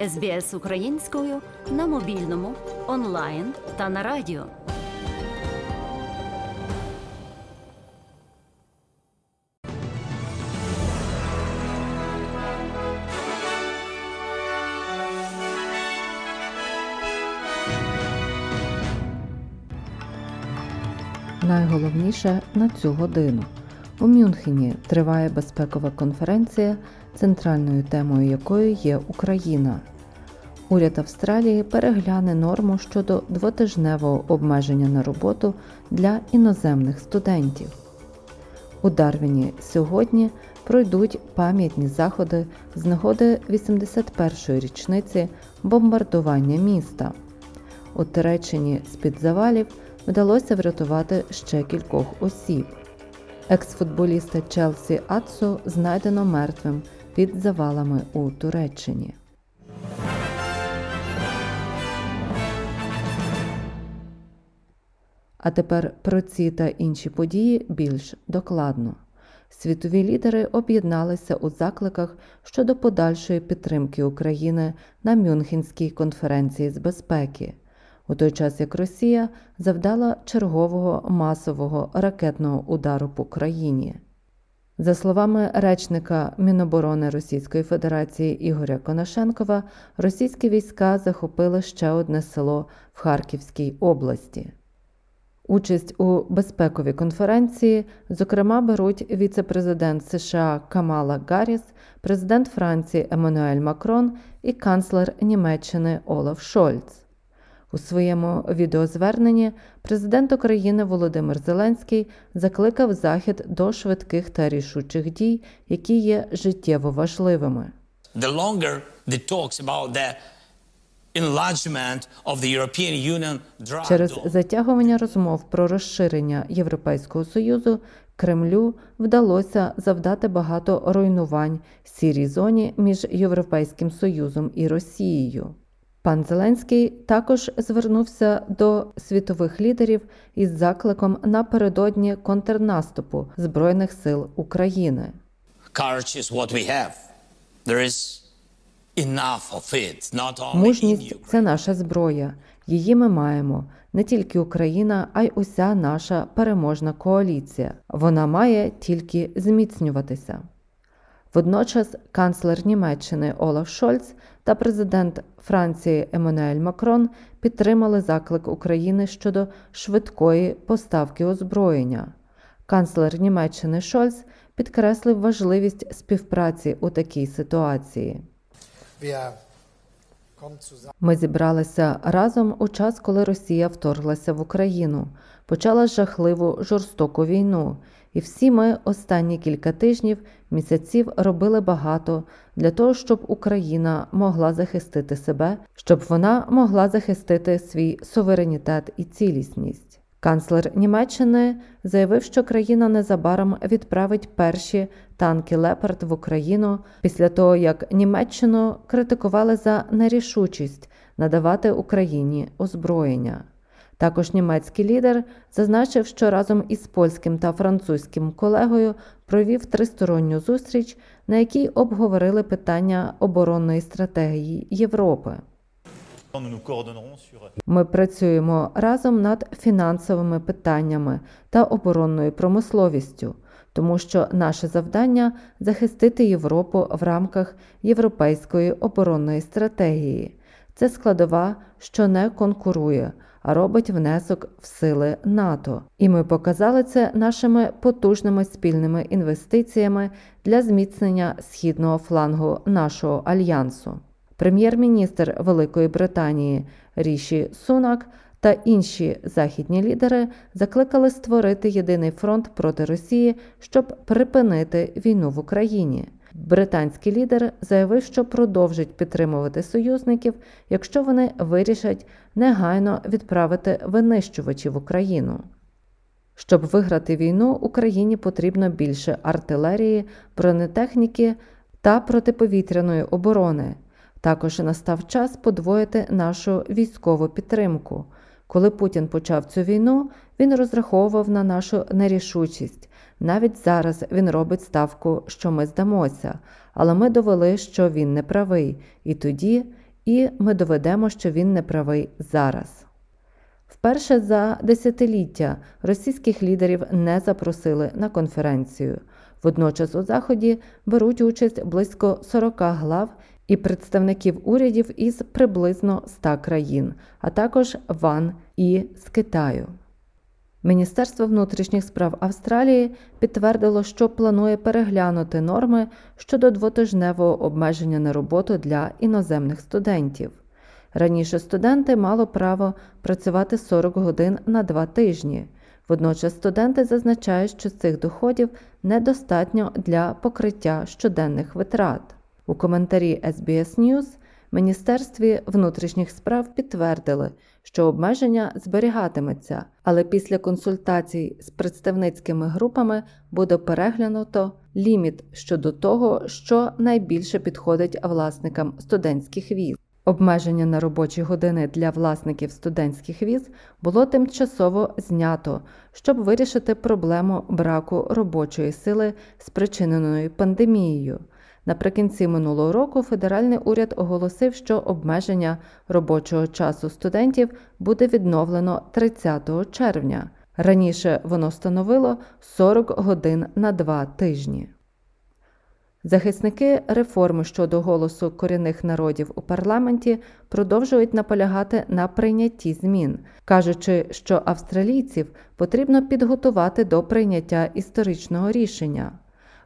СБС українською на мобільному, онлайн та на радіо. Найголовніше на цю годину. У Мюнхені триває безпекова конференція, центральною темою якої є Україна. Уряд Австралії перегляне норму щодо двотижневого обмеження на роботу для іноземних студентів. У Дарвіні сьогодні пройдуть пам'ятні заходи з нагоди 81-ї річниці бомбардування міста. У Туреччині з-під завалів вдалося врятувати ще кількох осіб. Екс-футболіста Челсі Ацу знайдено мертвим під завалами у Туреччині. А тепер про ці та інші події більш докладно. Світові лідери об'єдналися у закликах щодо подальшої підтримки України на Мюнхенській конференції з безпеки, у той час як Росія завдала чергового масового ракетного удару по країні. За словами речника Міноборони Російської Федерації Ігоря Конашенкова, російські війська захопили ще одне село в Харківській області. Участь у безпековій конференції, зокрема, беруть віце-президент США Камала Гарріс, президент Франції Еммануель Макрон і канцлер Німеччини Олаф Шольц. У своєму відеозверненні президент України Володимир Зеленський закликав Захід до швидких та рішучих дій, які є життєво важливими. The longer the talks about the Через затягування розмов про розширення Європейського союзу Кремлю вдалося завдати багато руйнувань сірій зоні між Європейським Союзом і Росією. Пан Зеленський також звернувся до світових лідерів із закликом напередодні контрнаступу Збройних сил України. courage is what we have. There is enough of it, not only Мужність це наша зброя. Її ми маємо не тільки Україна, а й уся наша переможна коаліція. Вона має тільки зміцнюватися. Водночас канцлер Німеччини Олаф Шольц та президент Франції Еммануель Макрон підтримали заклик України щодо швидкої поставки озброєння. Канцлер Німеччини Шольц підкреслив важливість співпраці у такій ситуації. Ми зібралися разом у час, коли Росія вторглася в Україну, почала жахливу жорстоку війну, і всі ми останні кілька тижнів, місяців робили багато для того, щоб Україна могла захистити себе, щоб вона могла захистити свій суверенітет і цілісність. Канцлер Німеччини заявив, що країна незабаром відправить перші танки Лепард в Україну після того, як Німеччину критикували за нерішучість надавати Україні озброєння. Також німецький лідер зазначив, що разом із польським та французьким колегою провів тристоронню зустріч, на якій обговорили питання оборонної стратегії Європи. Ми працюємо разом над фінансовими питаннями та оборонною промисловістю, тому що наше завдання захистити Європу в рамках європейської оборонної стратегії. Це складова, що не конкурує, а робить внесок в сили НАТО. І ми показали це нашими потужними спільними інвестиціями для зміцнення східного флангу нашого альянсу. Прем'єр-міністр Великої Британії Ріші Сунак та інші західні лідери закликали створити єдиний фронт проти Росії, щоб припинити війну в Україні. Британський лідер заявив, що продовжить підтримувати союзників, якщо вони вирішать негайно відправити винищувачі в Україну. Щоб виграти війну, Україні потрібно більше артилерії, бронетехніки та протиповітряної оборони. Також настав час подвоїти нашу військову підтримку. Коли Путін почав цю війну, він розраховував на нашу нерішучість. Навіть зараз він робить ставку, що ми здамося, але ми довели, що він не правий, і тоді і ми доведемо, що він не правий зараз. Вперше за десятиліття російських лідерів не запросили на конференцію. Водночас у заході беруть участь близько 40 глав і представників урядів із приблизно 100 країн, а також Ван і з Китаю. Міністерство внутрішніх справ Австралії підтвердило, що планує переглянути норми щодо двотижневого обмеження на роботу для іноземних студентів. Раніше студенти мали право працювати 40 годин на два тижні. Водночас студенти зазначають, що цих доходів недостатньо для покриття щоденних витрат. У коментарі SBS News Міністерстві внутрішніх справ підтвердили, що обмеження зберігатиметься, але після консультацій з представницькими групами буде переглянуто ліміт щодо того, що найбільше підходить власникам студентських віз. Обмеження на робочі години для власників студентських віз було тимчасово знято, щоб вирішити проблему браку робочої сили, спричиненої пандемією. Наприкінці минулого року федеральний уряд оголосив, що обмеження робочого часу студентів буде відновлено 30 червня. Раніше воно становило 40 годин на два тижні. Захисники реформи щодо голосу корінних народів у парламенті продовжують наполягати на прийнятті змін, кажучи, що австралійців потрібно підготувати до прийняття історичного рішення.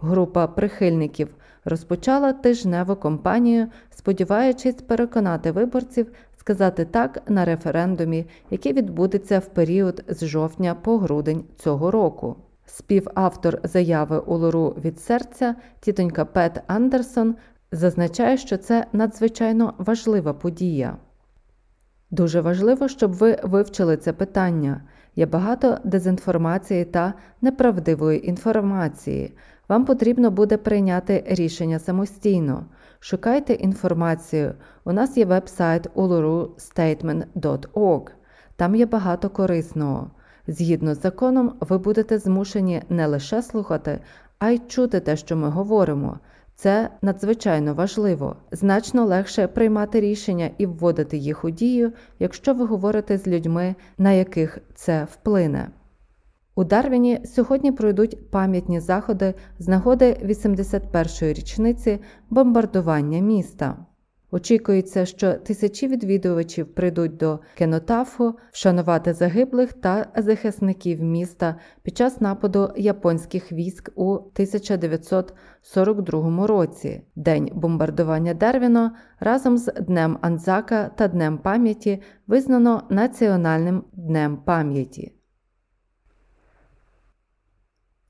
Група прихильників розпочала тижневу кампанію, сподіваючись переконати виборців сказати так на референдумі, який відбудеться в період з жовтня по грудень цього року. Співавтор заяви Улуру від серця, тітонька Пет Андерсон, зазначає, що це надзвичайно важлива подія. Дуже важливо, щоб ви вивчили це питання. Є багато дезінформації та неправдивої інформації. Вам потрібно буде прийняти рішення самостійно. Шукайте інформацію. У нас є веб-сайт ulurustatement.org. Там є багато корисного. Згідно з законом, ви будете змушені не лише слухати, а й чути те, що ми говоримо. Це надзвичайно важливо. Значно легше приймати рішення і вводити їх у дію, якщо ви говорите з людьми, на яких це вплине. У Дарвіні сьогодні пройдуть пам'ятні заходи з нагоди 81-ї річниці бомбардування міста. Очікується, що тисячі відвідувачів прийдуть до кенотафу вшанувати загиблих та захисників міста під час нападу японських військ у 1942 році. День бомбардування Дарвіно разом з Днем Анзака та Днем пам'яті визнано Національним днем пам'яті.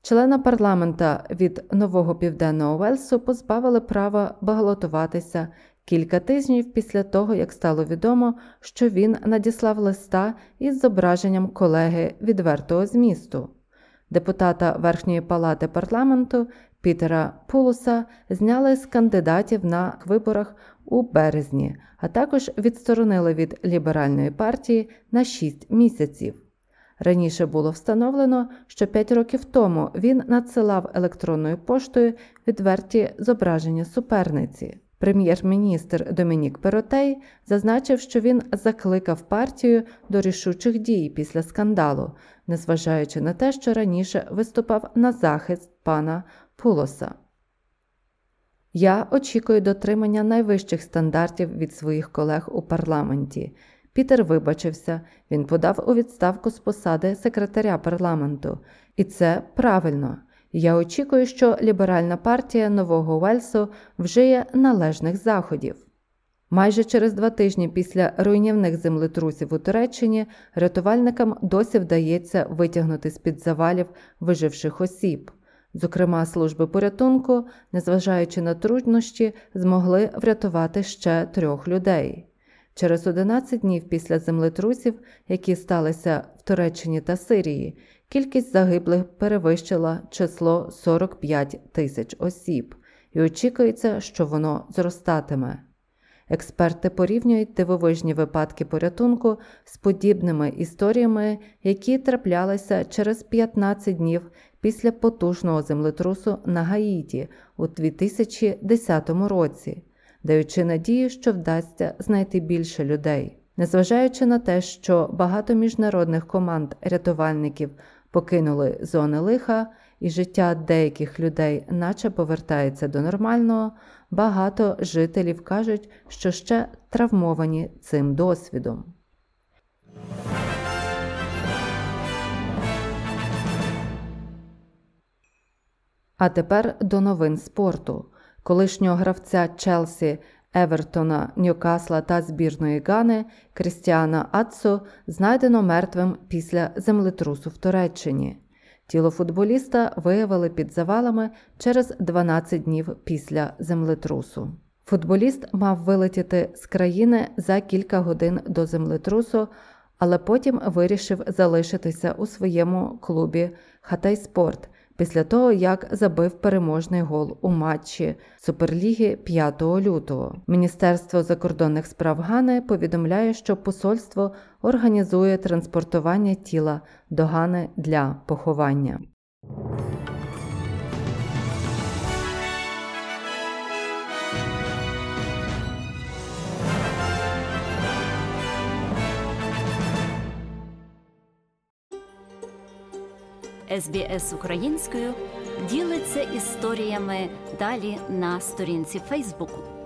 Члена парламента від Нового Південного Уельсу позбавили права балотуватися кілька тижнів після того, як стало відомо, що він надіслав листа із зображенням колеги відвертого змісту. Депутата Верхньої палати парламенту Пітера Пулуса зняли з кандидатів на виборах у березні, а також відсторонили від ліберальної партії на 6 місяців. Раніше було встановлено, що 5 років тому він надсилав електронною поштою відверті зображення суперниці. Прем'єр-міністр Домінік Перотей зазначив, що він закликав партію до рішучих дій після скандалу, незважаючи на те, що раніше виступав на захист пана Пулоса. Я очікую дотримання найвищих стандартів від своїх колег у парламенті. Пітер вибачився, він подав у відставку з посади секретаря парламенту, і це правильно. Я очікую, що ліберальна партія Нового Уельсу вжиє належних заходів. Майже через два тижні після руйнівних землетрусів у Туреччині рятувальникам досі вдається витягнути з під завалів виживших осіб. Зокрема, служби порятунку, незважаючи на труднощі, змогли врятувати ще трьох людей. Через 11 днів після землетрусів, які сталися в Туреччині та Сирії, кількість загиблих перевищила число 45 тисяч осіб, і очікується, що воно зростатиме. Експерти порівнюють дивовижні випадки порятунку з подібними історіями, які траплялися через 15 днів після потужного землетрусу на Гаїті у 2010 році. Даючи надію, що вдасться знайти більше людей. Незважаючи на те, що багато міжнародних команд рятувальників покинули зони лиха, і життя деяких людей, наче повертається до нормального, багато жителів кажуть, що ще травмовані цим досвідом. А тепер до новин спорту. Колишнього гравця Челсі, Евертона, Ньюкасла та збірної Гани Крістіана Аццо знайдено мертвим після землетрусу в Туреччині. Тіло футболіста виявили під завалами через 12 днів після землетрусу. Футболіст мав вилетіти з країни за кілька годин до землетрусу, але потім вирішив залишитися у своєму клубі Хатайспорт після того, як забив переможний гол у матчі Суперліги 5 лютого. Міністерство закордонних справ Гани повідомляє, що посольство організує транспортування тіла до Гани для поховання. СБС українською ділиться історіями далі на сторінці Фейсбуку.